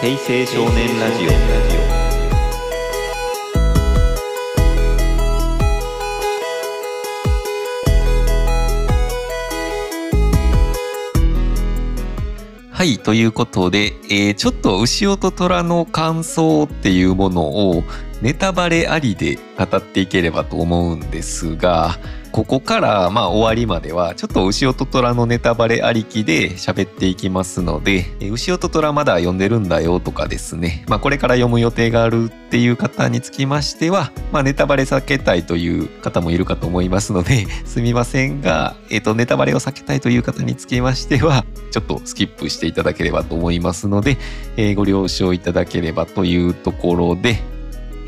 平成少年ラジオ。はいということで、えーちょっと牛尾と虎の感想っていうものをネタバレありで語っていければと思うんですがここからまあ終わりまではちょっと牛尾と虎のネタバレありきで喋っていきますので牛尾と虎まだ読んでるんだよとかですね、まあ、これから読む予定があるっていう方につきましては、まあ、ネタバレ避けたいという方もいるかと思いますので すみませんが、えっとネタバレを避けたいという方につきましてはちょっとスキップしていただければと思いますので、えーご了承いただければというところで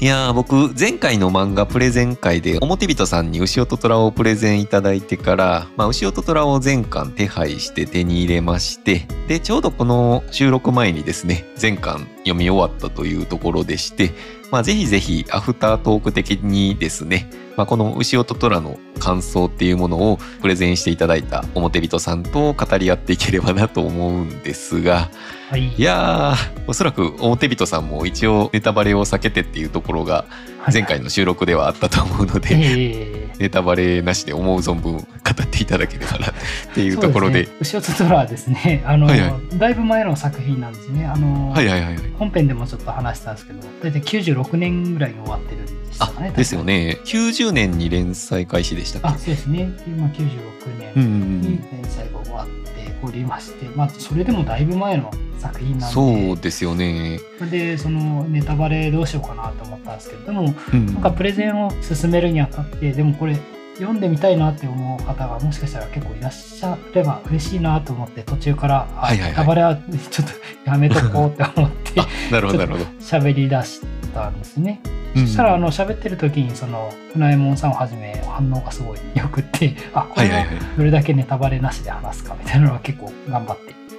いやー僕前回の漫画プレゼン会で表人さんに牛音虎をプレゼンいただいてから、まあ、牛音虎を全巻手配して手に入れましてでちょうどこの収録前にですね全巻読み終わったというところでして、まあ、ぜひぜひアフタートーク的にですね、まあ、この牛尾と虎の感想っていうものをプレゼンしていただいた表人さんと語り合っていければなと思うんですがはい。いやーおそらく表人さんも一応ネタバレを避けてっていうところが前回の収録ではあったと思うので、えネタバレなしで思う存分語っていただければなっていうところで。牛尾と虎はですね、あの、はいはだいぶ前の作品なんですね。あの、はいはいはいはい。本編でもちょっと話したんですけど、大体96年ぐらいに終わってるんですあかね。ですよね。90年に連載開始でしたあ、っそうですね。今96けうん年うんうん。に連載が終わっておりまして、まあ、それでもだいぶ前の作品なんで、そうですよね。で、そのネタバレどうしようかなと思ったんですけど、でも、うん。なんかプレゼンを進めるにあたって、でもこれ、読んでみたいなって思う方がもしかしたら結構いらっしゃれば嬉しいなと思って途中から、あはいはいはい。ネタバレは ちょっとやめとこうって思ってあなるほど。なるほど喋り出したんですね。うんそしたらあの喋ってる時にその船右衛門さんをはじめ反応がすごいよくってあこれはいはいははい。どれだけネタバレなしで話すかみたいなのは結構頑張っ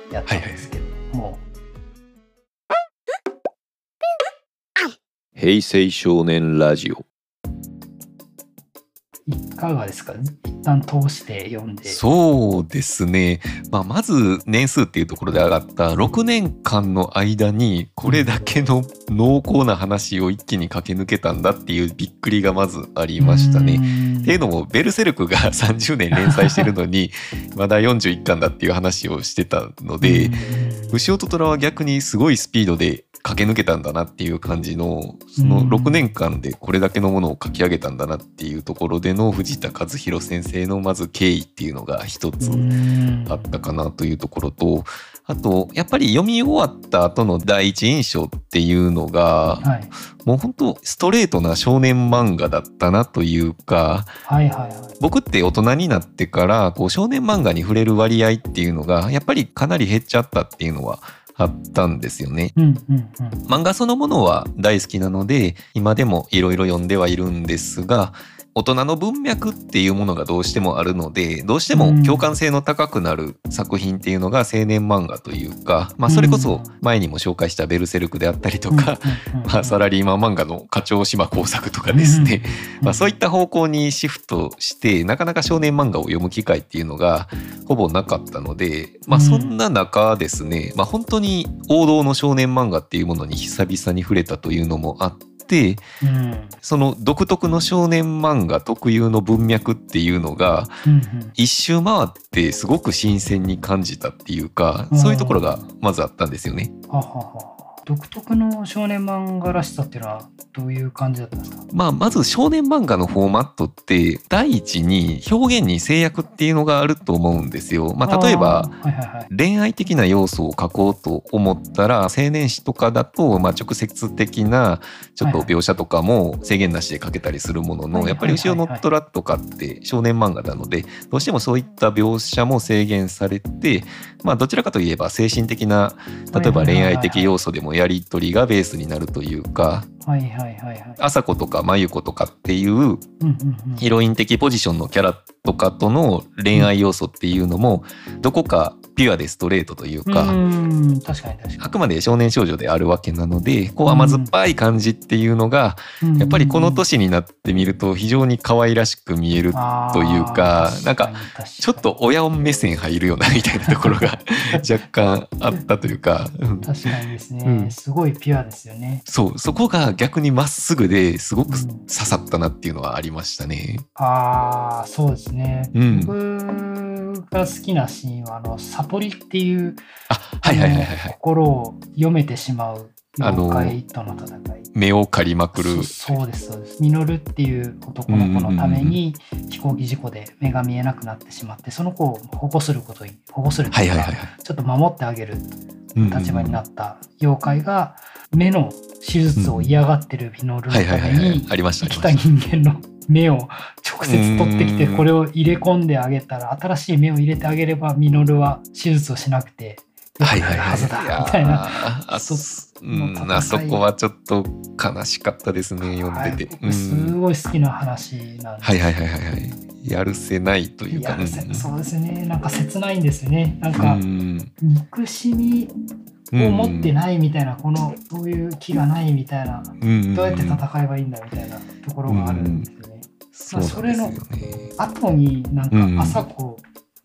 てやったんですけど、も平成少年ラジオ。ういかがですか一旦通して読んで。そうですね、まあ、まず年数っていうところで上がった6年間の間にこれだけの濃厚な話を一気に駆け抜けたんだっていうびっくりがまずありましたね。っていうのもベルセルクが 30年連載してるのにまだ41巻だっていう話をしてたので牛尾と虎は逆にすごいスピードで駆け抜けたんだなっていう感じのそのうん。6年間でこれだけのものを書き上げたんだなっていうところでの藤田和弘先生のまず経緯っていうのが一つあったかなというところとあとやっぱり読み終わった後の第一印象っていうのがはい、もう本当ストレートな少年漫画だったなというかはいはいはい。僕って大人になってからこう少年漫画に触れる割合っていうのがやっぱりかなり減っちゃったっていうのはあったんですよね。うんうんうん。漫画そのものは大好きなので今でもいろいろ読んではいるんですが大人の文脈っていうものがどうしてもあるのでどうしても共感性の高くなる作品っていうのが青年漫画というか、まあ、それこそ前にも紹介した「ベルセルク」であったりとか、まあ、サラリーマン漫画の課長島工作とかですね、まあ、そういった方向にシフトしてなかなか少年漫画を読む機会っていうのがほぼなかったので、まあ、そんな中ですね、まあ、本当に王道の少年漫画っていうものに久々に触れたというのもあってうん。その独特の少年漫画特有の文脈っていうのがうんうん。一周回ってすごく新鮮に感じたっていうかそういうところがまずあったんですよね。ははは独特の少年漫画らしさっていうのはどういう感じだったんですか？まあ、まず少年漫画のフォーマットって第一に表現に制約っていうのがあると思うんですよ。まあ、例えばあーはいはいはい。恋愛的な要素を書こうと思ったら青年誌とかだとまあ直接的なちょっと描写とかも制限なしで書けたりするものはいはいのやっぱり後ろのトラとかって少年漫画なのでどうしてもそういった描写も制限されてまあどちらかといえば精神的な例えば恋愛的要素でもやり取りがベースになるというかはいはいはいはい。朝子とか真由子とかっていうヒロイン的ポジションのキャラとかとの恋愛要素っていうのもどこかピュアでストレートというか、あくまで少年少女であるわけなのでこう甘酸っぱい感じっていうのが、にやっぱりこの年になってみると非常に可愛らしく見えるというかなんかちょっと親目線入るようなみたいなところが 若干あったというか、うん。確かにですね、うん。すごいピュアですよね。そうそこが逆にまっすぐですごくうん。刺さったなっていうのはありましたね。ああそうですね、うん、僕が好きなシーンはあの悟りっていう心を読めてしまう妖怪との戦い。目を借りまくる。そそうですそうです。ミノルっていう男の子のために飛行機事故で目が見えなくなってしまってその子を保護することに保護するはいはいはいはい。ちょっと守ってあげるうん立場になった妖怪が目の手術を嫌がってるミノルのためにありましたあ生きた人間の目を直接取ってきてうん。これを入れ込んであげたら新しい目を入れてあげればミノルは手術をしなくてよくなるはずだみたいな。あそこはちょっと悲しかったですね読んでて。すうん。ごい好きな話なんで。すはいはいはいはいはい。やるせないというか。やるせうんそうですね。なんか切ないんですよね。なんうかん。憎しみを持ってないみたいなこのそういう気がないみたいな。うん。どうやって戦えばいいんだみたいなところがあるんですよね。そうなんですよね。後になんうんか朝子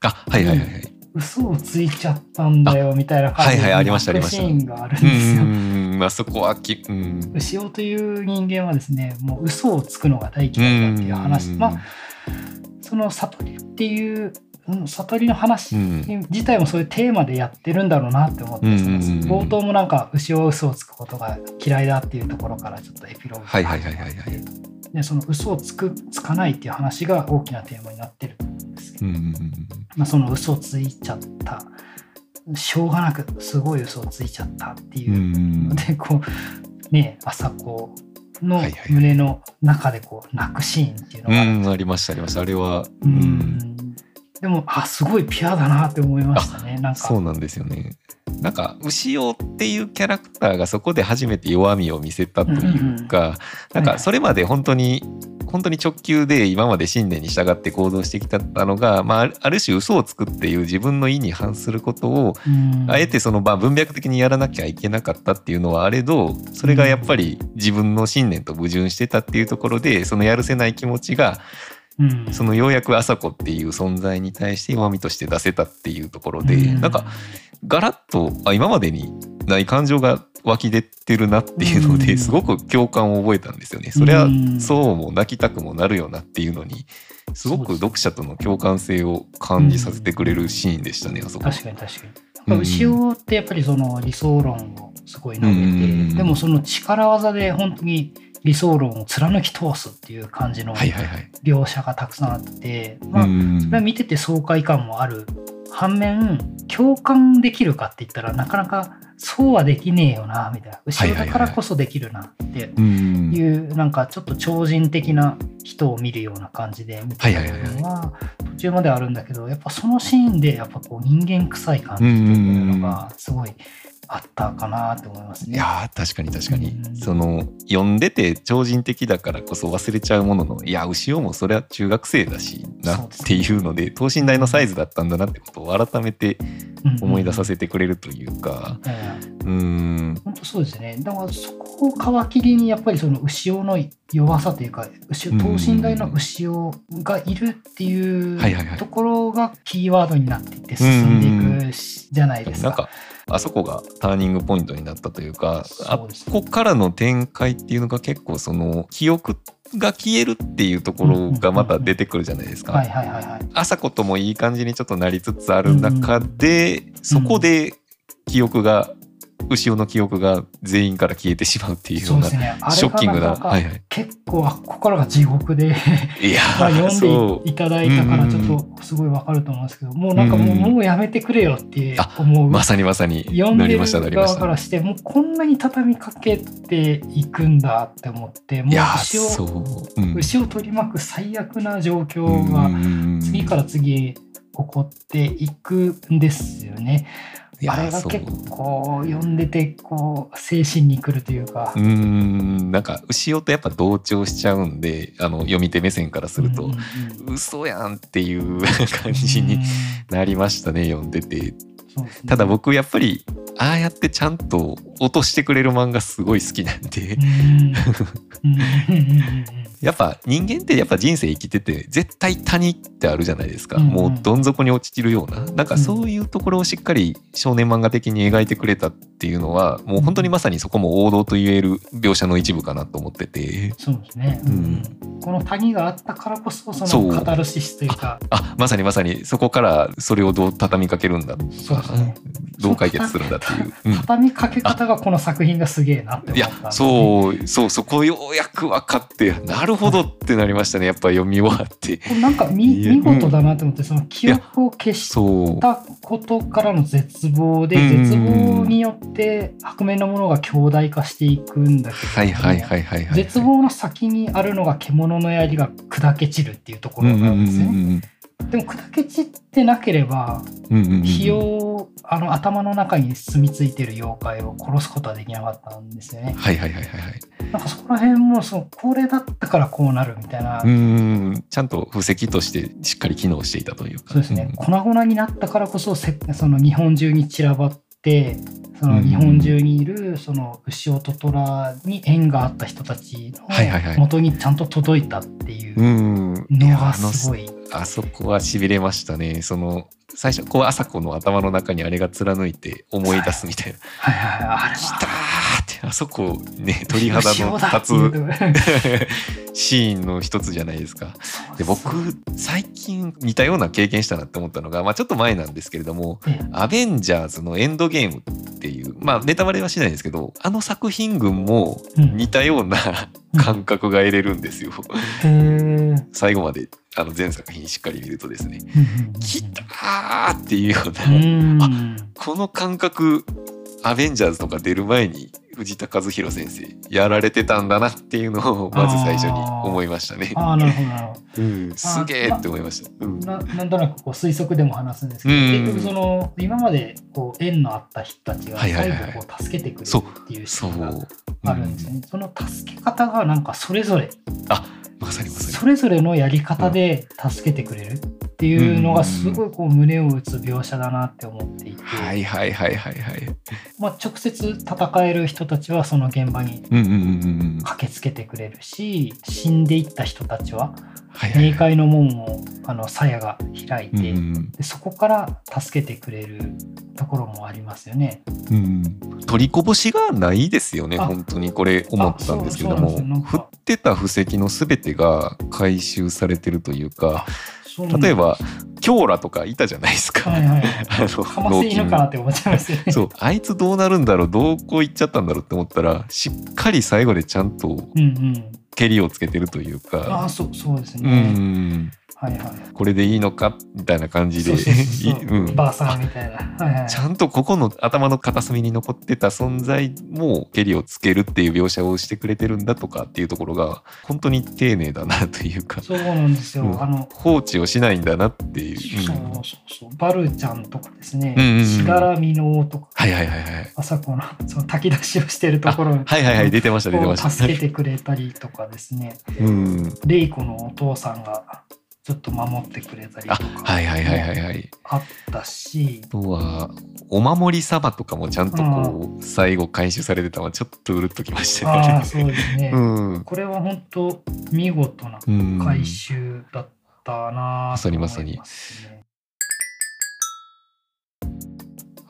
あはいはいはいはい。嘘をついちゃったんだよみたいな感じはいはいありましたありました。シーンがあるんうですよ。んまあそこはきうん。牛尾という人間はですねもう嘘をつくのが大嫌いだっていう話、うんまあその悟りっていううん悟りの話うん。自体もそういうテーマでやってるんだろうなって思ってます、うん冒頭もなんか牛尾は嘘をつくことが嫌いだっていうところからちょっとエピローグがはいはいはいはいはいでその嘘をつくつかないっていう話が大きなテーマになってるんですけど、うんうんまあ、その嘘をついちゃった。しょうがなくすごい嘘をついちゃったっていう。う、んでこうね朝子の胸の中でこう泣くシーンっていうのうがありましたありました。あれはう。んでもあすごいピュアだなって思いましたね。なんか。そうなんですよね。なんか牛尾っていうキャラクターがそこで初めて弱みを見せたというか、なんかそれまで本当に本当に直球で今まで信念に従って行動してきたのが、まあある、種嘘をつくっていう自分の意に反することをうん。あえてそのまあ文脈的にやらなきゃいけなかったっていうのはあれどそれがやっぱり自分の信念と矛盾してたっていうところでそのやるせない気持ちがうん。そのようやく朝子っていう存在に対して弱みとして出せたっていうところで、うん。なんかガラッとあ今までにない感情が湧き出てるなっていうのうん。ですごく共感を覚えたんですよね。それはうん。そうも泣きたくもなるよなっていうのにすごく読者との共感性を感じさせてくれるシーンでしたねあそこ。確かに確かに。なん。か牛尾ってやっぱりその理想論をすごい述べて、うん。でもその力技で本当に理想論を貫き通すっていう感じの。描写がたくさんあって、まあ、うんそれは見てて爽快感もある反面共感できるかって言ったらなかなかそうはできねえよなみたいな。後ろだからこそできるなってうんいうなんかちょっと超人的な人を見るような感じで見てるのは途中まであるんだけどやっぱそのシーンでやっぱこう人間臭い感じっていうのがすごいあったかなって思いますね。いやー確かに確かに、うん。その読んでて超人的だからこそ忘れちゃうもののいや牛尾もそれは中学生だしなっていうので等身大のサイズだったんだなってことを改めて思い出させてくれるというか。うんうんうーん。本当そうですね。だからそこを皮切りにやっぱりその牛尾の弱さというか、牛尾等身大の牛尾がいるっていうところがキーワードになっていって進んでいくしじゃないですか。なんかあそこがターニングポイントになったというかあそこからの展開っていうのが結構その記憶が消えるっていうところがまた出てくるじゃないですか。朝子ともいい感じにちょっとなりつつある中で、そこで記憶が牛尾の記憶が全員から消えてしまうっていうよううですね。あれショッキングな結構あここからが地獄でいや 読そんでいただいたからちょっうんとすごいわかると思うんですけど、もうなんかもう,、うん。もうやめてくれよって思う。う。まさにまさに読んでる側からしてもうこんなに畳みかけていくんだって思ってもういやー牛をそう、うん。牛を取り巻く最悪な状況がうん次から次へ起こっていくんですよね。いやーあれがそう結構読んでてこう精神にくるというか。うーんなんか牛尾とやっぱ同調しちゃうんであの読み手目線からすると、うんうんうん。嘘やんっていう 感じになりましたね読んでて。そうですね。ただ僕やっぱりああやってちゃんと落としてくれる漫画すごい好きなんで。やっぱ人間ってやっぱ人生生きてて絶対谷ってあるじゃないですか、うんうん。もうどん底に落ちるような。なんかそういうところをしっかり少年漫画的に描いてくれたっていうのはもう本当にまさにそこも王道と言える描写の一部かなと思ってて。そうですね、うん。この谷があったからこそそのカタルシスというか。あまさにまさにそこからそれをどう畳みかけるんだとかそうですね。どう解決するんだっていう。うん。畳みかけ方がこの作品がすげえなっていや思ったんですねそうそうそこようやく分かってなるほどってなりましたね。やっぱ読み終わって。なんか見いや見事だなと思って、その記憶を消したことからの絶望で、う。ん絶望によって悪名のものが強大化していくんだけど、はいはいはいはいはい絶望の先にあるのが獣の槍が砕け散るっていうところなんですね。でも砕け散ってなければ、費用あの頭の中に住み着いてる妖怪を殺すことはできなかったんですよね。はいはいはいはいはい。なんかそこら辺もそうこれだったからこうなるみたいな、うんちゃんと布石としてしっかり機能していたというか。そうですね、粉々になったからこそせその日本中に散らばってその日本中にいるその牛尾と虎に縁があった人たちはいはいはい。の元にちゃんと届いたっていうのがすごい。あそこはしびれましたね。その最初こう朝子の頭の中にあれが貫いて思い出すみたいな。はいはいはい、あれ「きはた!」ってあそこね鳥肌の立つ シーンの一つじゃないですか。で僕最近似たような経験したなって思ったのが、まあ、ちょっと前なんですけれどもええ「アベンジャーズ」のエンドゲームっていうまあネタバレはしないんですけどあの作品群もうん。似たような感覚が得れるんですよ。へー最後まであの全作品しっかり見るとですね。うん「きたー!」っていうような、うん。この感覚アベンジャーズとか出る前に藤田和弘先生やられてたんだなっていうのをまず最初に思いましたね。ああなるほどなるほど。うん、すげえって思いました。うんななんとなくこう推測でも話すんですけど、うん結局その今までこう縁のあった人たちが最はい後こう助けてくれるっていうシそーンがう。あるんですよね。その助け方がなんかそれぞれまさにまさに。それぞれのやり方で助けてくれるっていうのがすごいこう胸を打つ描写だなって思っていて、はいはいはいはいはい。まあ、直接戦える人たちはその現場に。駆けつけてくれるし死んでいった人たちは。冥界の門をあの鞘が開いうんて、うんでそこから助けてくれるところもありますよね。うんうん。取りこぼしがないですよねあ本当にこれ思ったんですけれどもあそうそうなんですよなんか振ってた布石のすべてが回収されてるというか例えばキョーラとかいたじゃないですか。はいはい、あのかませ犬かなって思っちゃいますよね。そうあいつどうなるんだろう？どこ行っちゃったんだろうって思ったらしっかり最後でちゃんとうんうん。蹴りをつけてるというあかあ、そうそうですうね。んはいはい。これでいいのかみたいな感じでばあさんみたいな。はいはい。ちゃんとここの頭の片隅に残ってた存在も蹴りをつけるっていう描写をしてくれてるんだとかっていうところが本当に丁寧だなというか、そうなんですよ。うんあの、放置をしないんだなっていう。そううんそうそう。バルちゃんとかですねうんうんうん。しがらみのとか、はいはいはいはい。あそこのその炊き出しをしてるところに。はいはいはい出てました出てました。助けてくれたりとかですね。うん。レイコのお父さんがちょっと守ってくれたりとあかはいはいはいはいはい。あったしあ、とはお守り様とかもちゃんとこう最後回収されてたのはちょっとうるっときましたああ、ね。そうですね。うん。これは本当見事なうん回収だったなと思います、ねま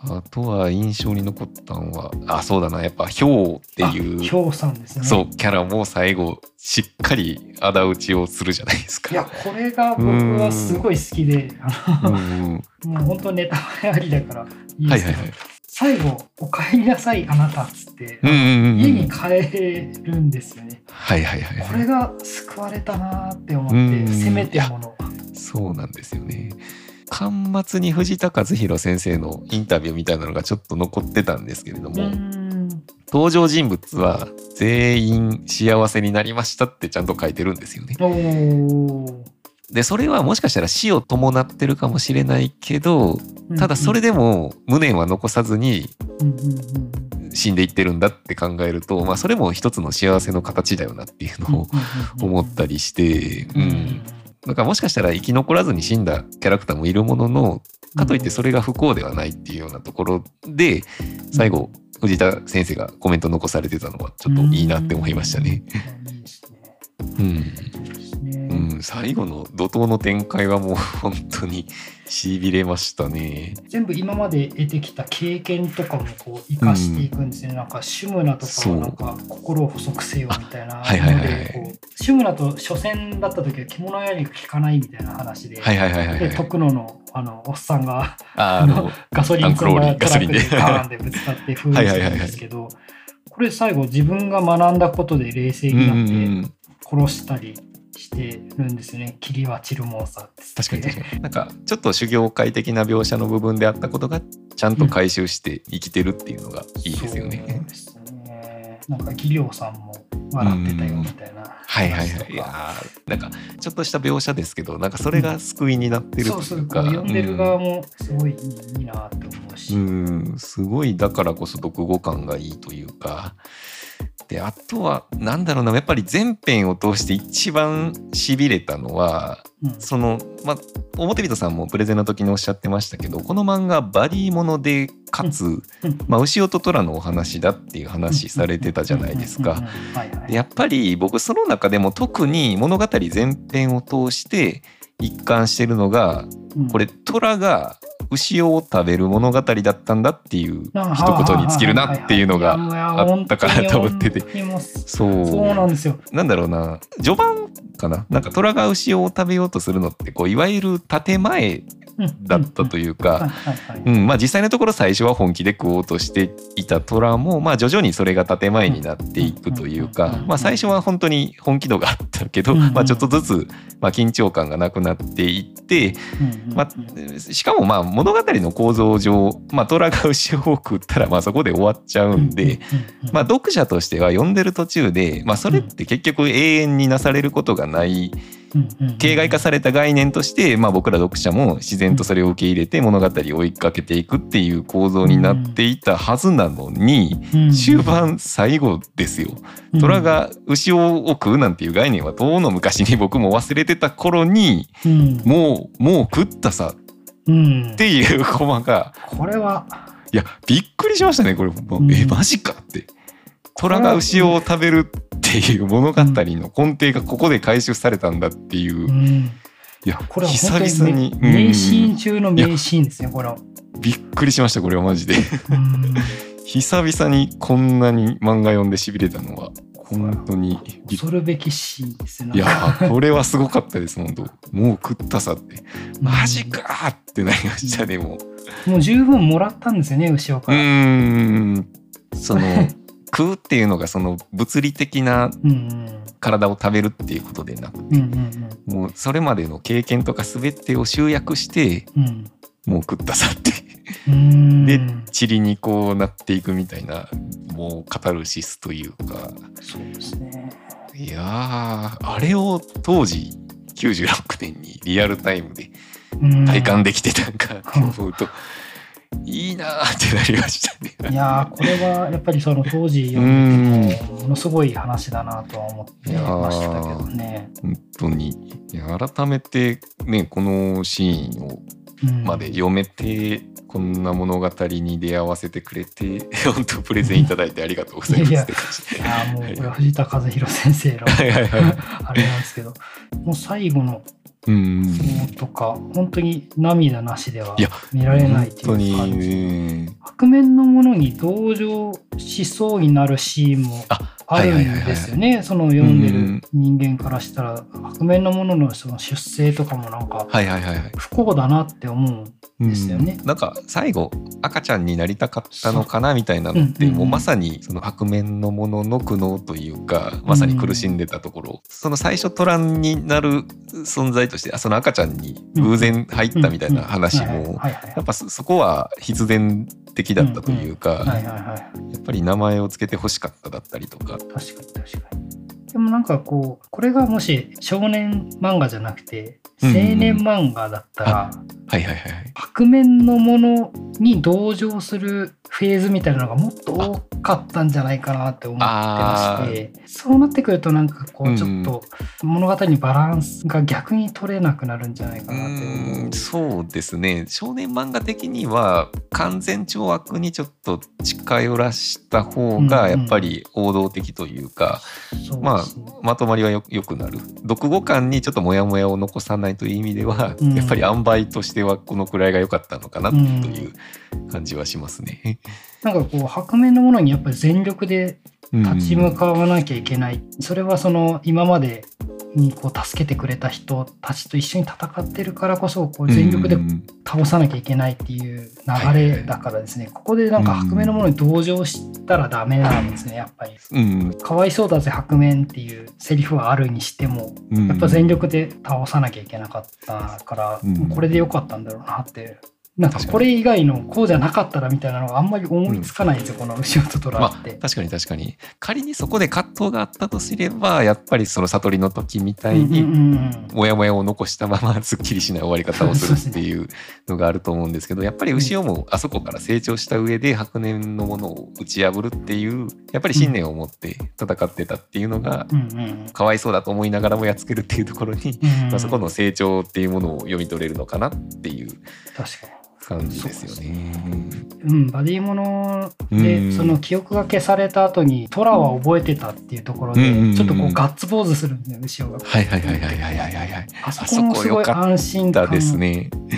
あとは印象に残ったのはあそうだなやっぱヒョウっていうあヒョウさんですね。そうキャラも最後しっかり仇討ちをするじゃないですか。いや、これが僕はすごい好きで、もう本当ネタバレありだからいいですけど、はいはいはい。最後、お帰りなさい、あなたっつって、うんうんうん家にうん。帰るんですよね。はいはいはいはい。これが救われたなって思うんって、せめてもの。そうなんですよね。巻末に藤田和弘先生のインタビューみたいなのがちょっと残ってたんですけれどうも、ん登場人物は全員幸せになりましたってちゃんと書いてるんですよね。でそれはもしかしたら死を伴ってるかもしれないけどただそれでも無念は残さずに死んでいってるんだって考えると、まあ、それも一つの幸せの形だよなっていうのを思ったりして、ううんん、だからもしかしたら生き残らずに死んだキャラクターもいるもののかといってそれが不幸ではないっていうようなところで最後藤田先生がコメント残されてたのはちょっといいなって思いましたね。うん、うん、最後の怒涛の展開はもう本当にしびれましたね。全部今まで得てきた経験とかもこう生かしていくんですね、うん、なんかシュムナとかはなんか心を細くせよみたいなはいはいはい、はい、シュムナと初戦だった時は着物やりが効かないみたいな話で、はいはいはいはい、で徳野のあのおっさんがあのガソリン積んだトラックでガーンでぶつかって封印するんですけどこれ最後自分が学んだことで冷静になって殺したりしてるんですね。霧は散るモンスター確かに確。なんかちょっと修行界的な描写の部分であったことがちゃんと回収して生きてるっていうのがいいですよね。うん、そうですね。なんか技量さんも笑ってたよみたいな、うん、はいはい。はいいやなんかちょっとした描写ですけどなんかそれが救いになってるというか、うん、そうそう読んでる側もすごいいいなって思うし、うん、すごいだからこそ読後感がいいというかであとはなんだろうなやっぱり全編を通して一番しびれたのは、うん、そのまあ表人さんもプレゼンの時におっしゃってましたけどこの漫画バディものでかつ、うん、まあ、牛尾と虎のお話だっていう話されてたじゃないですか。やっぱり僕その中でも特に物語全編を通して一貫してるのが、これ虎が牛を食べる物語だったんだっていう一言に尽きるなっていうのがあったからと思って。てそう。そうなんですよ。なんだろうな。序盤かな？なんか虎が牛を食べようとするのってこういわゆる建前だったというか。実際のところ最初は本気で食おうとしていた虎も、まあ、徐々にそれが建前になっていくというか、まあ、最初は本当に本気度があったけど、まあ、ちょっとずつ、まあ、緊張感がなくなっていって、まあ、しかもまあ物語の構造上、まあ、虎が牛を食ったらまあそこで終わっちゃうんで、まあ、読者としては読んでる途中で、まあ、それって結局永遠になされることがない。形骸化された概念として、まあ、僕ら読者も自然とそれを受け入れて物語を追いかけていくっていう構造になっていたはずなのに、終盤最後ですよ。虎が牛を食うなんていう概念は遠の昔に僕も忘れてた頃に、もうもう食ったさっていうコマが、これはいやびっくりしましたねこれ、えマジかって。虎が牛を食べるっていう物語の根底がここで回収されたんだっていう、うん、いやこれは久々に名シーン中の名シーンですねこれは。びっくりしましたこれはマジで。久々にこんなに漫画読んでしびれたのは本当に恐るべきシーンですねいやこれはすごかったです本当。もう食ったさって。マジかってなりましたねもう。もう十分もらったんですよね後ろから。うん。その 食うっていうのがその物理的な体を食べるっていうことでなくて、もうそれまでの経験とか全てを集約して、もう食ったさって。で塵にこうなっていくみたいなもうカタルシスというか。そうですね。いやあれを当時96年にリアルタイムで体感できてたんかって思うと。いいなってなりましたね。いやこれはやっぱりその当時読んでてもものすごい話だなとは思ってましたけどね。本当に改めてねこのシーンをまで読めて、うん、こんな物語に出会わせてくれて 本当プレゼンいただいてありがとうございます。いやいや もうこれ藤田和弘先生の あれなんですけどもう最後のうんとか本当に涙なしでは見られないっていう感じ。白面のものに同情しそうになるシーンもあるんですよね。その読んでる人間からしたら白面のもののその出生とかもなんか不幸だなって思うですよね、うん、なんか最後赤ちゃんになりたかったのかなみたいなのって、もうまさにその白面のものの苦悩というかまさに苦しんでたところ、うん、その最初トランになる存在としてその赤ちゃんに偶然入ったみたいな話もやっぱそこは必然的だったというかやっぱり名前を付けてほしかっただったりとか。確かに確かにでもなんかこうこれがもし少年漫画じゃなくて青年漫画だったら、はいはいはい、白面のものに同情するフェーズみたいなのがもっと多かかったんじゃないかなって思ってましてそうなってくるとなんかこうちょっと物語にバランスが逆に取れなくなるんじゃないかなって思う。そうですね。少年漫画的には完全懲悪にちょっと近寄らした方がやっぱり王道的というか、うんうん、まあまとまりはよくなる。読後感にちょっとモヤモヤを残さないという意味では、うん、やっぱり塩梅としてはこのくらいが良かったのかなという感じはしますね。なんかこう白面のものにやっぱり全力で立ち向かわなきゃいけない、うん、それはその今までにこう助けてくれた人たちと一緒に戦ってるからこそこう全力で倒さなきゃいけないっていう流れだからですね、ここでなんか白面のものに同情したらダメなんですねやっぱり、うん、かわいそうだぜ白面っていうセリフはあるにしても、やっぱ全力で倒さなきゃいけなかったから、これでよかったんだろうなってなんかこれ以外のこうじゃなかったらみたいなのがあんまり思いつかないんですよ、うん、この牛尾と虎って、まあ、確かに確かに。仮にそこで葛藤があったとすればやっぱりその悟りの時みたいにモヤモヤを残したまますっきりしない終わり方をするっていうのがあると思うんですけどやっぱり牛尾もあそこから成長した上で白年のものを打ち破るっていうやっぱり信念を持って戦ってたっていうのが、かわいそうだと思いながらもやっつけるっていうところに、まあ、そこの成長っていうものを読み取れるのかなっていう。確かに感じですよね。うん、バディもので、その記憶が消された後にトラは覚えてたっていうところで、ちょっとこうガッツポーズするんだよ後ろが。はいはいはいはいはいはいはい。あそこもすごい安心感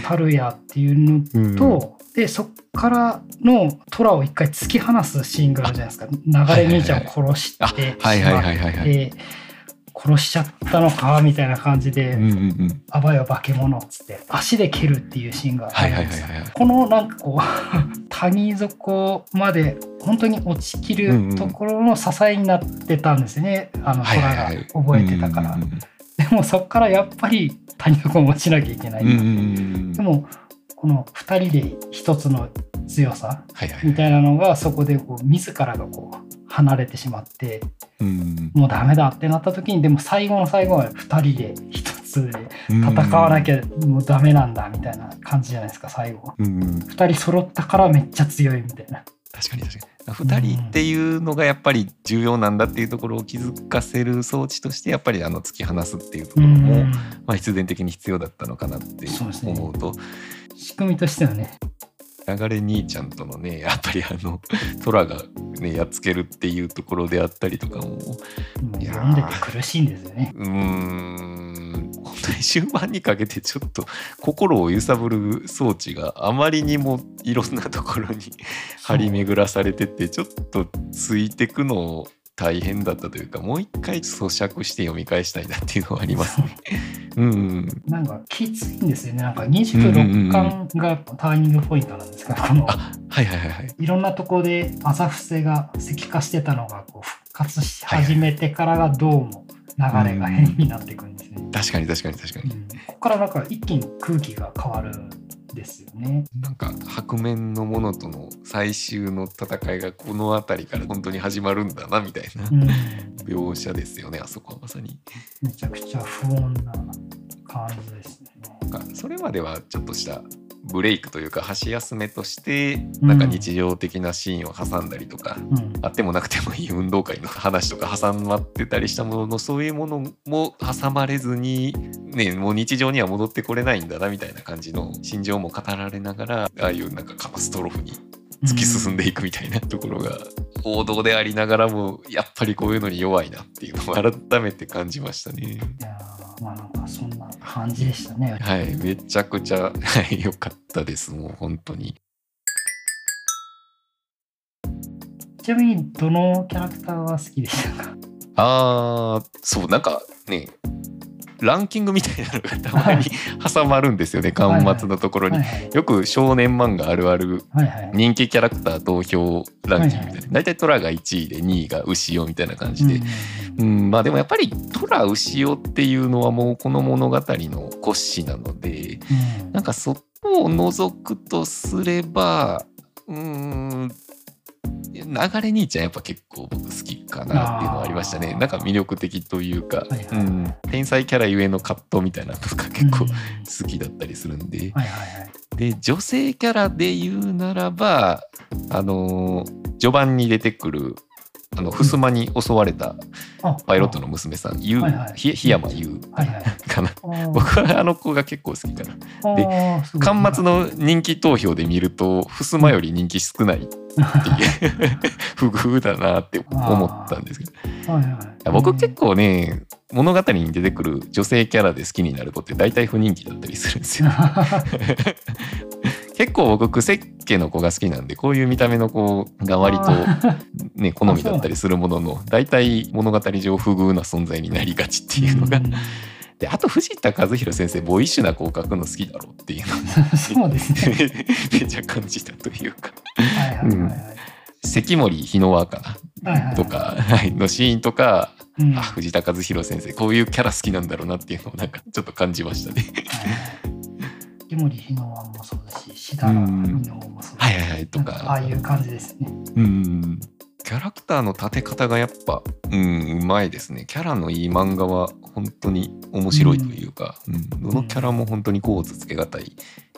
たるやっていうのと、でそっからのトラを一回突き放すシーンがあるじゃないですか流れ兄ちゃんを殺してしまって。殺しちゃったのかみたいな感じで、あばよ化け物っつって足で蹴るっていうシーンがあるんですよ。このなんかこう 谷底まで本当に落ちきるところの支えになってたんですね、うんうん、あの虎が覚えてたから。でもそこからやっぱり谷底を持ちなきゃいけない。でもこの2人で一つの強さみたいなのがそこでこう自らがこう離れてしまって、うん、もうダメだってなった時にでも最後の最後は2人で一つで戦わなきゃもうダメなんだみたいな感じじゃないですか最後、うん、2人揃ったからめっちゃ強いみたいな。確かに確かに。2人っていうのがやっぱり重要なんだっていうところを気づかせる装置としてやっぱりあの突き放すっていうところも、まあ、必然的に必要だったのかなって思うと、ね、仕組みとしてはね流れ兄ちゃんとのねやっぱりあの 虎がねやっつけるっていうところであったりとかも読んでて苦しいんですよね。うん。本当に終盤にかけてちょっと心を揺さぶる装置があまりにもいろんなところに 張り巡らされててちょっとついてくの大変だったというかもう一回咀嚼して読み返したいなっていうのはありますね。う。ん、なんかきついんですよね。なんか26巻がターニングポイントなんですか、このはいはいはいはい、いろんなとこで朝伏せが石化してたのがこう復活し始めてからがどうも流れが変になっていくんですね。うん、確かに確かに確かに、うん、ここからなんか一気に空気が変わるですよね。なんか白面のものとの最終の戦いがこの辺りから本当に始まるんだなみたいな、うん、描写ですよねあそこはまさに。めちゃくちゃ不穏な感じですね。それまではちょっとしたブレイクというか箸休めとしてなんか日常的なシーンを挟んだりとか、うん、あってもなくてもいい運動会の話とか挟まってたりしたもののそういうものも挟まれずに、ね、もう日常には戻ってこれないんだなみたいな感じの心情も語られながらああいうなんかカタストロフに突き進んでいくみたいなところが王道でありながらもやっぱりこういうのに弱いなっていうのを改めて感じましたね。感じでしたね。はい、めちゃくちゃ、はい、良かったです、もう本当に。ちなみにどのキャラクターは好きでしたか？ああ、そう、なんかね、ランキングみたいなのがたまに挟まるんですよね、巻末のところに。よく少年漫画あるある人気キャラクター投票ランキングみたいな。大体トラが1位で2位が牛尾みたいな感じで。うん、まあでもやっぱりトラ牛尾っていうのはもうこの物語の骨子なので、なんかそこを除くとすれば、うん、流れ兄ちゃんやっぱ結構僕好きかなっていうのはありましたね。なんか魅力的というか、はいはい。うん、天才キャラゆえの葛藤みたいなのが結構好きだったりするんで、はいはいはい、で女性キャラで言うならばあの序盤に出てくるあの襖に襲われたパイロットの娘さん、ゆう、檜山優かな。僕はあの子が結構好きかな。で、巻末の人気投票で見ると、襖より人気少ないっていう 不遇だなって思ったんですけど。僕結構ね、物語に出てくる女性キャラで好きになる子って大体不人気だったりするんですよ。結構僕癖っ気の子が好きなんでこういう見た目の子が割とね好みだったりするものの大体物語上不遇な存在になりがちっていうのが。であと藤田和弘先生ボイッシュな子を描くの好きだろうっていうの そうですね。めちゃ感じたというか。関森日野和かな、とか、はい、のシーンとか、うん、あ藤田和弘先生こういうキャラ好きなんだろうなっていうのをなんかちょっと感じましたね。木森日野湾もそうだし、志田の美濃もそうだし、はいはいはい、とか。ああいう感じですね。うん。キャラクターの立て方がやっぱ、うん、うまいですね。キャラのいい漫画は本当に面白いというか、うん、うん、どのキャラも本当に構図つけがたい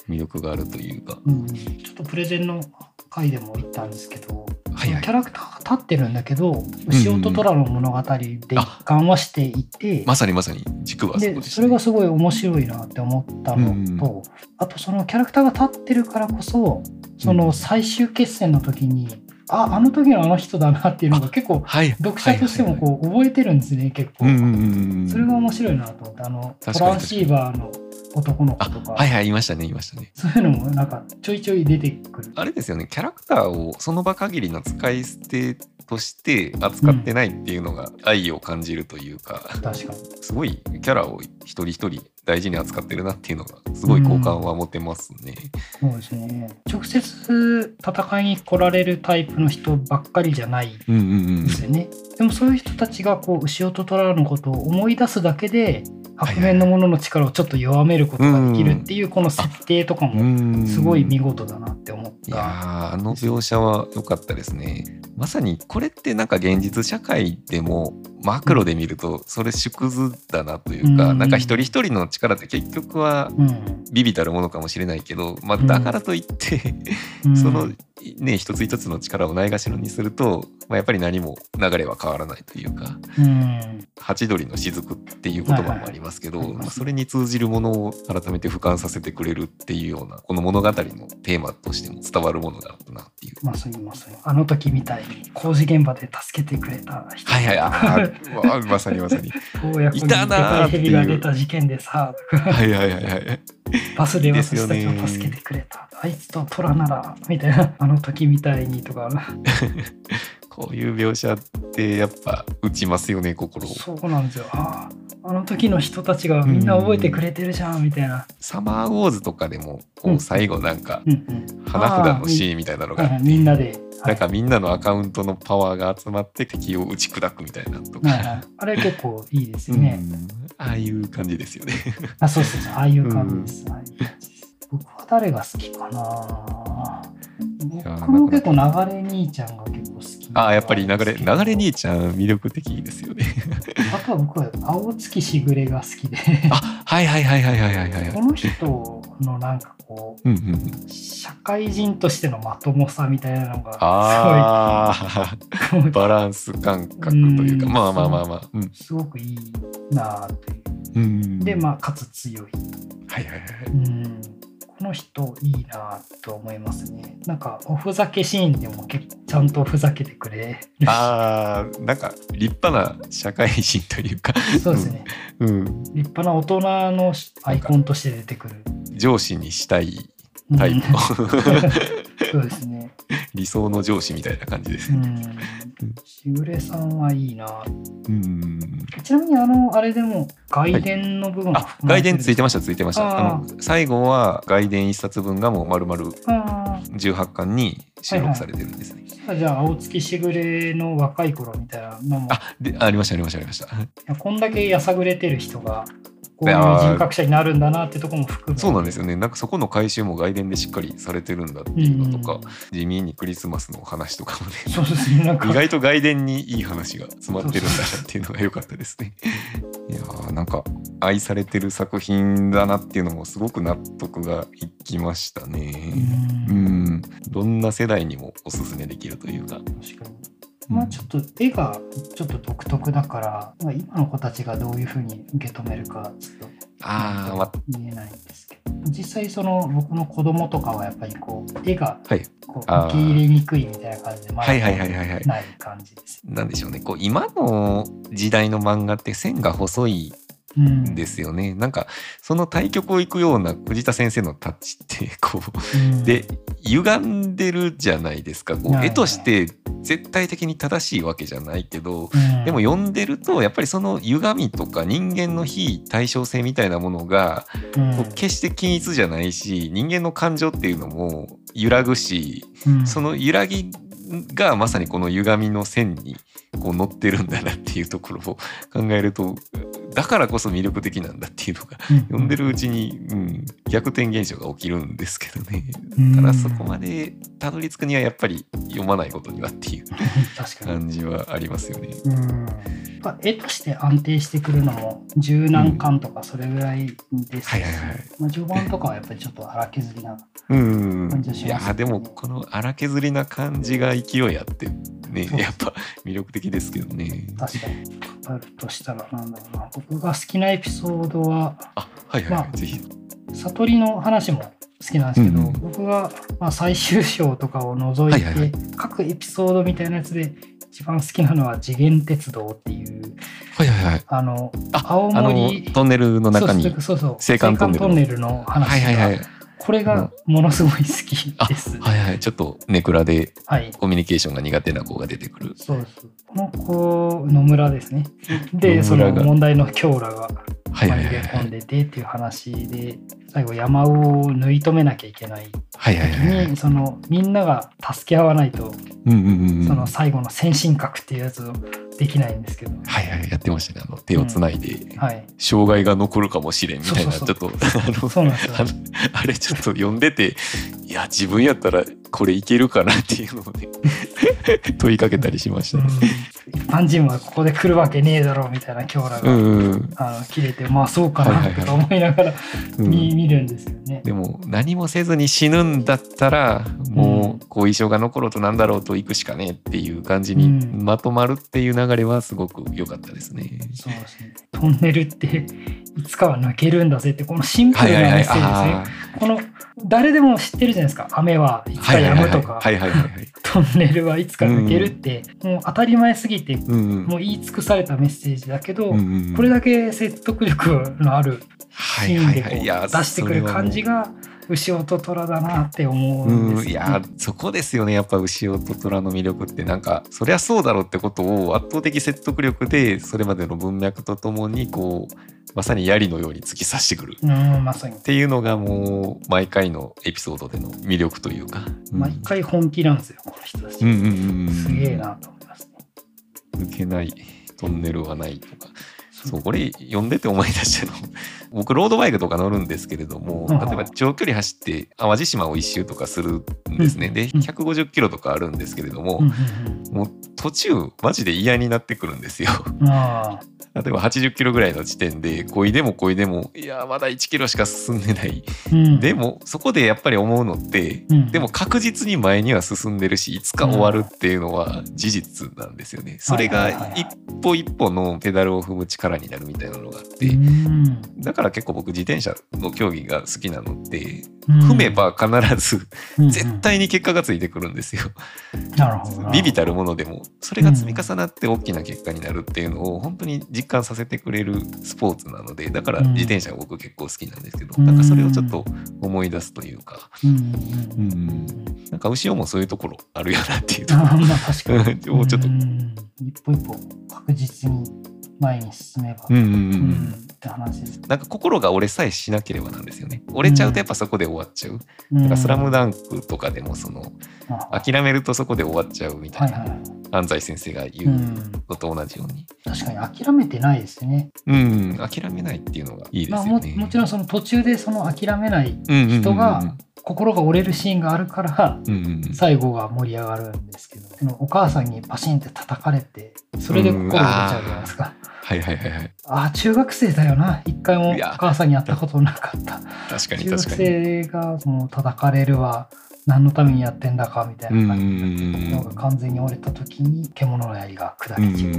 魅力があるというか。うん、ちょっとプレゼンの回でも言ったんですけど、はいはい、キャラクターが立ってるんだけど牛尾と虎の物語で一貫はしていて、まさにまさに。軸はそで、ね、それがすごい面白いなって思ったのと、あとそのキャラクターが立ってるからこそその最終決戦の時に、ああの時のあの人だなっていうのが結構読者としてもこう覚えてるんですね結構、それが面白いなと思ってあのトランシーバーの男の子とか。はいはい、いましたね、いましたね。そういうのもなんかちょいちょい出てくる。あれですよね、キャラクターをその場限りの使い捨てとして扱ってないっていうのが愛を感じるというか、うん、確かに。すごいキャラを一人一人大事に扱ってるなっていうのがすごい好感は持てますね、うん、そうですね。直接戦いに来られるタイプの人ばっかりじゃないですよね、うんうんうん、でもそういう人たちがこう牛音虎のことを思い出すだけで白面のものの力をちょっと弱めることができるっていうこの設定とかもすごい見事だなって思った。いやあの描写は良かったですね。まさにこれってなんか現実社会でもマクロで見るとそれ縮図だなというか、うん、なんか一人一人の力って結局は微々たるものかもしれないけど、まあ、だからといって そのね一つ一つの力をないがしろにすると、まあ、やっぱり何も流れは変わらないというか、うん、ハチドリの雫っていう言葉もありますけど、はいはい、まあ、それに通じるものを改めて俯瞰させてくれるっていうようなこの物語のテーマとしても伝わるものだなっていう。まさにまさにあの時みたいに工事現場で助けてくれた人はいはいあまさにまさに。いたなーっていう。ヘビが出た事件でさはいはいはいはい。バスで私たちを助けてくれた。あいつと虎ならみたいなあの時みたいにとか。こういう描写ってやっぱ打ちますよね心そうなんですよ。ああの時の人たちがみんな覚えてくれてるじゃんみたいな、サマーウォーズとかでもこう最後なんか花札のシーンみたいなのがあって、みんなで。なんかみんなのアカウントのパワーが集まって敵を打ち砕くみたいなとか、はいはい、あれ結構いいですよね、ああいう感じですよね。あそうそうそう。ああいう感じです、僕は誰が好きかな僕も結構流れ兄ちゃんが結ああやっぱり流れ流れ兄ちゃん魅力的ですよね。あとは僕は青月しぐれが好きで。あはいはいはいはいはいはいはい。この人のなんかこう、うんうん、社会人としてのまともさみたいなのがすごいバランス感覚というか、まあまあまあまあ、うん、すごくいいなという、うん、でまあかつ強い。はいはいはい、うん。この人いいなと思いますね。なんかおふざけシーンでも結ちゃんとふざけてくれ。ああなんか立派な社会人というか。そうですね、うん、立派な大人のアイコンとして出てくる。上司にしたいタイプ。の、そうですね。理想の上司みたいな感じですね。しぐれさんはいいな。うん。ちなみにあのあれでも外伝の部分、はい、外伝ついてましたついてました。あの最後は外伝一冊分がもう丸々18巻に収録されてるんですね。はいはい、じゃあ青月しぐれの若い頃みたいなのも。あでありましたありましたありました。こんだけやさぐれてる人がこういう人格者になるんだなってとこも含め。そうなんですよね。なんかそこの回収も外伝でしっかりされてるんだっていうのとか、うん、地味にクリスマスの話とかもね。そうですねなんか。意外と外伝にいい話が詰まってるんだなっていうのが良かったですね。いやーなんか愛されてる作品だなっていうのもすごく納得がいきましたね。うん。どんな世代にもおすすめできるというかまあちょっと絵がちょっと独特だから、まあ、今の子たちがどういうふうに受け止めるかちょっとああ、ま言えないんですけど。実際その僕の子供とかはやっぱりこう絵がはい。こう受け入れにくいみたいな感じでまだはい。はい。はい。はい。はいない感じです。なんでしょうね。こう、今の時代の漫画って線が細いですよね。なんか、その対局を行くような藤田先生のタッチって、こう、うん。で歪んでるじゃないですか。こう絵として絶対的に正しいわけじゃないけどうん。でも読んでるとやっぱりその歪みとか人間の非対称性みたいなものが決して均一じゃないし人間の感情っていうのも揺らぐしうん。その揺らぎがまさにこの歪みの線にこう乗ってるんだなっていうところを考えるとだからこそ魅力的なんだっていうのがうん読んでるうちに、うん、逆転現象が起きるんですけどね。うんただそこまでたどり着くにはやっぱり読まないことにはっていう。感じはありますよね。絵として安定してくるのも十何巻とかそれぐらいですし、はいはいはい。まあ、序盤とかはやっぱりちょっと荒削りなうん感じはしいますねやでもこの荒削りな感じが勢いあってねやっぱ魅力的ですけどね。確かに語るとしたらなんだろうな僕が好きなエピソードはあはいはい、はいまあぜひ。悟りの話も好きなんですけど、うんうん僕がまあ最終章とかを除いて、はいはいはい各エピソードみたいなやつで一番好きなのは次元鉄道っていうはいはいはい。あのあ青森トンネルの中に。青函トンネルの話が、はいはいはい。これがものすごい好きあです。はいはい。ちょっとネクラではい。コミュニケーションが苦手な子が出てくる。そうです。この子、野村ですね。で、その問題の強羅がはいはい紛れ込ん。でてっていう話で、最後山を縫い止めなきゃいけない時はいはい。に、そのみんなが助け合わないと、うんうんうんうん。その最後の先進核っていうやつをできないんですけど、はいはいやってましたね。あの手をつないで。はい。障害が残るかもしれんみたいなちょっとあれちょっと読んでていや自分やったらこれいけるかなっていうのをね 問いかけたりしましたうんね。一般人はここで来るわけねえだろうみたいな強羅が、うんうんあの切れて、まあそうかはいははいないとか思いながらうん見,、見るんですよね。でも何もせずに死ぬんだったらもう後遺症が残ろうとなんだろうと行くしかねえっていう感じにうんまとまるっていう流れはすごく良かったですね。そうですね。トンネルっていつかは抜けるんだぜってこのシンプルなはいはいはいメッセージですね。あこの誰でも知ってるじゃないですか。雨はいつかーはいはいはい止むとか、はいはいはいはい。トンネルはいつか抜けるって、もう当たり前すぎてうんうん。もう言い尽くされたメッセージだけど、これだけ説得力のあるシーンでこはいうや出してくる感じが牛尾と虎だなって思うんうん、ですよいやそこですよね。やっぱ牛尾と虎の魅力ってなんかそりゃそうだろうってことを圧倒的説得力でそれまでの文脈とともにこうまさに槍のように突き刺してくる。っうん、まさに。ていうのがもう毎回のエピソードでの魅力というか、うん。毎回本気なんですよ、この人たち。うんうんうんうん。すげえなと思いますね。抜けないトンネルはないとか。そそうこれ読んでて思い出したの。僕ロードバイクとか乗るんですけれどもうん。例えば長距離走って淡路島を一周とかするんですね、でうん150キロとかあるんですけれども、もう途中マジで嫌になってくるんですよ。例えば80キロぐらいの地点でこいでもこいでもいやまだ1キロしか進んでない。うん、でもそこでやっぱり思うのって、うん。でも確実に前には進んでるしいつか終わるっていうのは事実なんですよね。それが一歩一歩のペダルを踏む力になるみたいなのがあって、うん。だから結構僕自転車の競技が好きなのってうん。踏めば必ずうん絶対に結果がついてくるんですよ。ビビたるものでもそれが積み重なって大きな結果になるっていうのを本当に実感させてくれるスポーツなのでだからうん。自転車が僕結構好きなんですけど、うんなんかそれをちょっと思い出すというか、うんうんなんか牛尾もそういうところあるよなっていうとこあーまあ確かに。ろ をちょっと、うん。一歩一歩確実に前に進めば、うんうんうん。うん。って話です。なんか心が折れさえしなければなんですよね。折れちゃうとやっぱそこで終わっちゃう、うん。なんかスラムダンクとかでもそのあ諦めるとそこで終わっちゃうみたはいいはいなはい。安西先生が言う、うんのと同じように、確かに諦めてないですね。うん、諦めないっていうのがいいでまあ、もすよね。もちろんその途中でその諦めないうんうんうんうん人が心が折れるシーンがあるからうんうんうん。最後が盛り上がるんですけど、でもお母さんにパシンって叩かれてそれで心折れちゃうじゃないですか。はいはいはいはい。ああ中学生だよな一回もお母さんに会ったことなかった。確かに中学確かに。生がもう叩かれるわ何のためにやってんだかみたいな感じのが完全に折れた時に獣の槍が砕けちゃう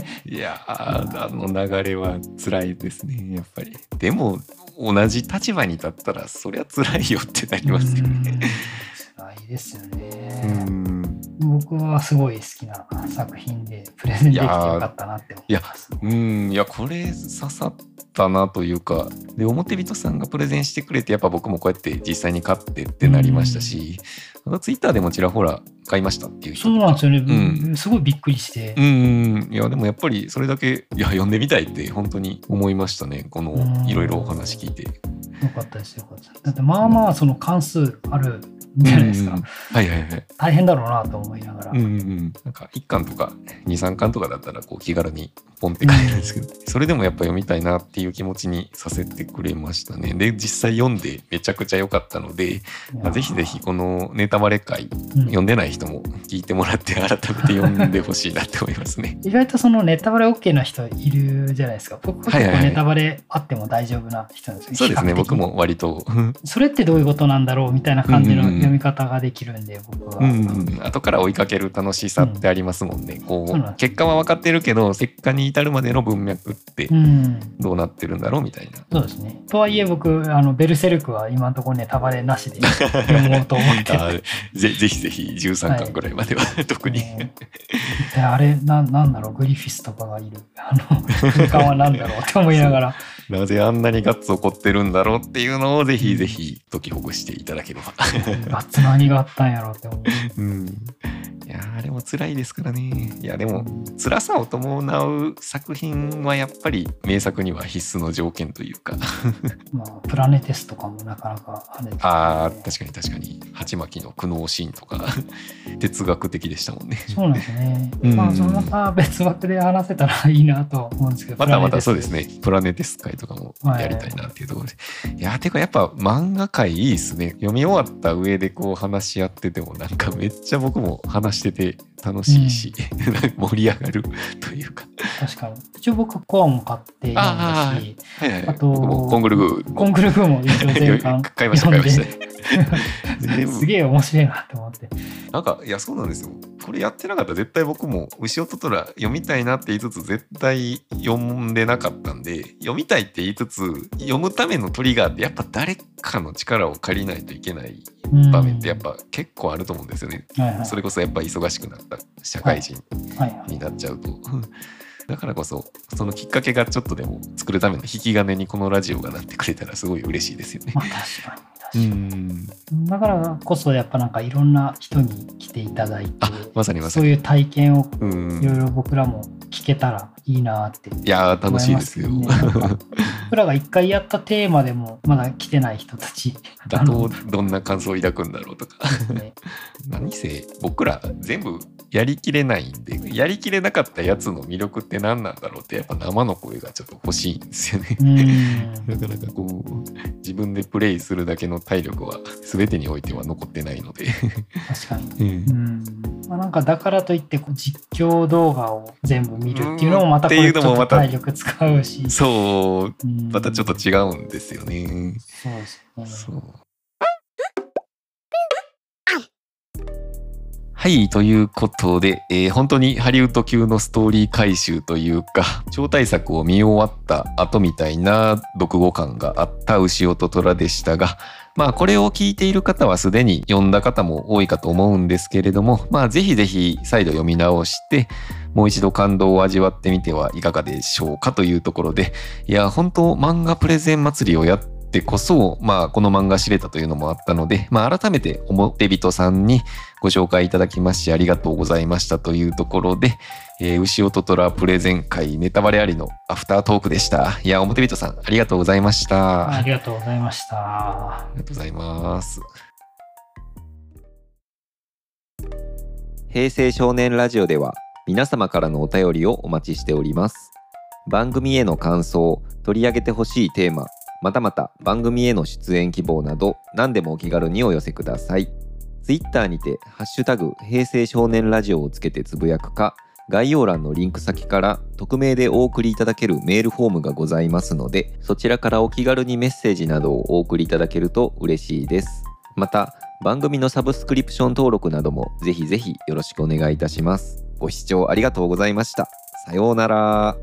と。いやあの流れは辛いですねやっぱり。でも同じ立場に立ったらそりゃ辛いよってなりますよね。辛いですよね。僕はすごい好きな作品でプレゼンできてよかったなって思います、ね、いやうんいやこれ刺さったなというかで表人さんがプレゼンしてくれてやっぱ僕もこうやって実際に買ってってなりましたし、あとツイッターでもちらほら買いましたっていう人そうなんですよね、うん、すごいびっくりして。うん。いやでもやっぱりそれだけいや読んでみたいって本当に思いましたね。このいろいろお話聞いて。よかったですよかっただってまあまあその関数あるじゃないですか、はいはいはい。大変だろうなと思いながら、うんうん、なんか1巻とか23巻とかだったらこう気軽にポンって買えるんですけど、それでもやっぱ読みたいなっていう気持ちにさせてくれましたね。で実際読んでめちゃくちゃ良かったので、まあ、ぜひぜひこのネタバレ会、読んでない人も聞いてもらって改めて読んでほしいなって思いますね。意外とそのネタバレ OK な人いるじゃないですか。僕は結構ネタバレあっても大丈夫な人なんですよ、そうですね。僕も割と。それってどういうことなんだろうみたいな感じの読み方ができるんで、僕は、うんうん、後から追いかける楽しさってありますもんね、うん、こう結果は分かってるけど結果に至るまでの文脈ってどうなってるんだろうみたいな、そうですね。とはいえ僕あのベルセルクは今のところネタバレなしで読もうと思って ぜぜひぜひ13巻ぐらいまでは、はい、特に、えー、あれななんだろうグリフィスとかがいる。あの空間は何だろうって思いながら なぜあんなにガッツ起こってるんだろうっていうのをぜひぜひ解きほぐしていただければ。ガッツ何があったんやろうって思う。うんいやあれも辛いですからね。いやでも辛さを伴う作品はやっぱり名作には必須の条件というか まあプラネテスとかもなかなかあれ、ね、あ確かに確かに鉢巻きの苦悩シーンとか 哲学的でしたもんね。そうなんですね。まあそのまた別枠で話せたらいいなと思うんですけど。またまたそうですね。プラネテス会とかもやりたいなっていうところで。はい、いやてかやっぱ漫画界いいっすね。読み終わった上でこう話し合っててもなんかめっちゃ僕も話してて楽しいし、うん、盛り上がるというか。確かに。一応僕コアも買って読んだし、あ,、はいはい、あとコングルグー。コングルグーも一応全巻 買いました買いました。すげえ面白いなって思って。なんかいやそうなんですよ。これやってなかったら絶対僕も牛音虎読みたいなって言いつつ絶対読んでなかったんで読みたいって言いつつ読むためのトリガーってやっぱ誰かの力を借りないといけない場面ってやっぱ結構あると思うんですよね。はいはい、それこそやっぱ忙しくなった社会人になっちゃうと。だからこそそのきっかけがちょっとでも作るための引き金にこのラジオがなってくれたらすごい嬉しいですよね。まあ、確かにうんだからこそやっぱなんかいろんな人に来ていただいてまさにまさに。そういう体験をいろいろ僕らも聞けたらいいなって、いや楽しいですよ。僕らが一回やったテーマでもまだ来てない人たちだとどんな感想を抱くんだろうとか、ね、何せ僕ら全部やりきれないんでやりきれなかったやつの魅力って何なんだろうってやっぱ生の声がちょっと欲しいんですよね。なかなかこう自分でプレイするだけの体力は全てにおいては残ってないので。確かに、うん、まあ、なんかだからといって実況動画を全部見るっていうのもまたこれちょっと体力使うし、そう、またちょっと違うんですよね。そうですね。そうはい、ということで、えー、本当にハリウッド級のストーリー回収というか、超大作を見終わった後みたいな読後感があった牛尾と虎でしたが、まあこれを聞いている方はすでに読んだ方も多いかと思うんですけれども、まあぜひぜひ再度読み直して、もう一度感動を味わってみてはいかがでしょうかというところで、いや、本当漫画プレゼン祭りをやってってこそ、まあ、この漫画知れたというのもあったので、まあ、改めて表人さんにご紹介いただきましてありがとうございましたというところで、えー、牛音虎プレゼン会ネタバレありのアフタートークでした。いや、表人さん、ありがとうございました。ありがとうございました。ありがとうございます。平成少年ラジオでは皆様からのお便りをお待ちしております。番組への感想、取り上げてほしいテーマ、またまた番組への出演希望など何でもお気軽にお寄せください。Twitter にてハッシュタグ平成少年ラジオをつけてつぶやくか概要欄のリンク先から匿名でお送りいただけるメールフォームがございますのでそちらからお気軽にメッセージなどをお送りいただけると嬉しいです。また番組のサブスクリプション登録などもぜひぜひよろしくお願いいたしますご視聴ありがとうございましたさようなら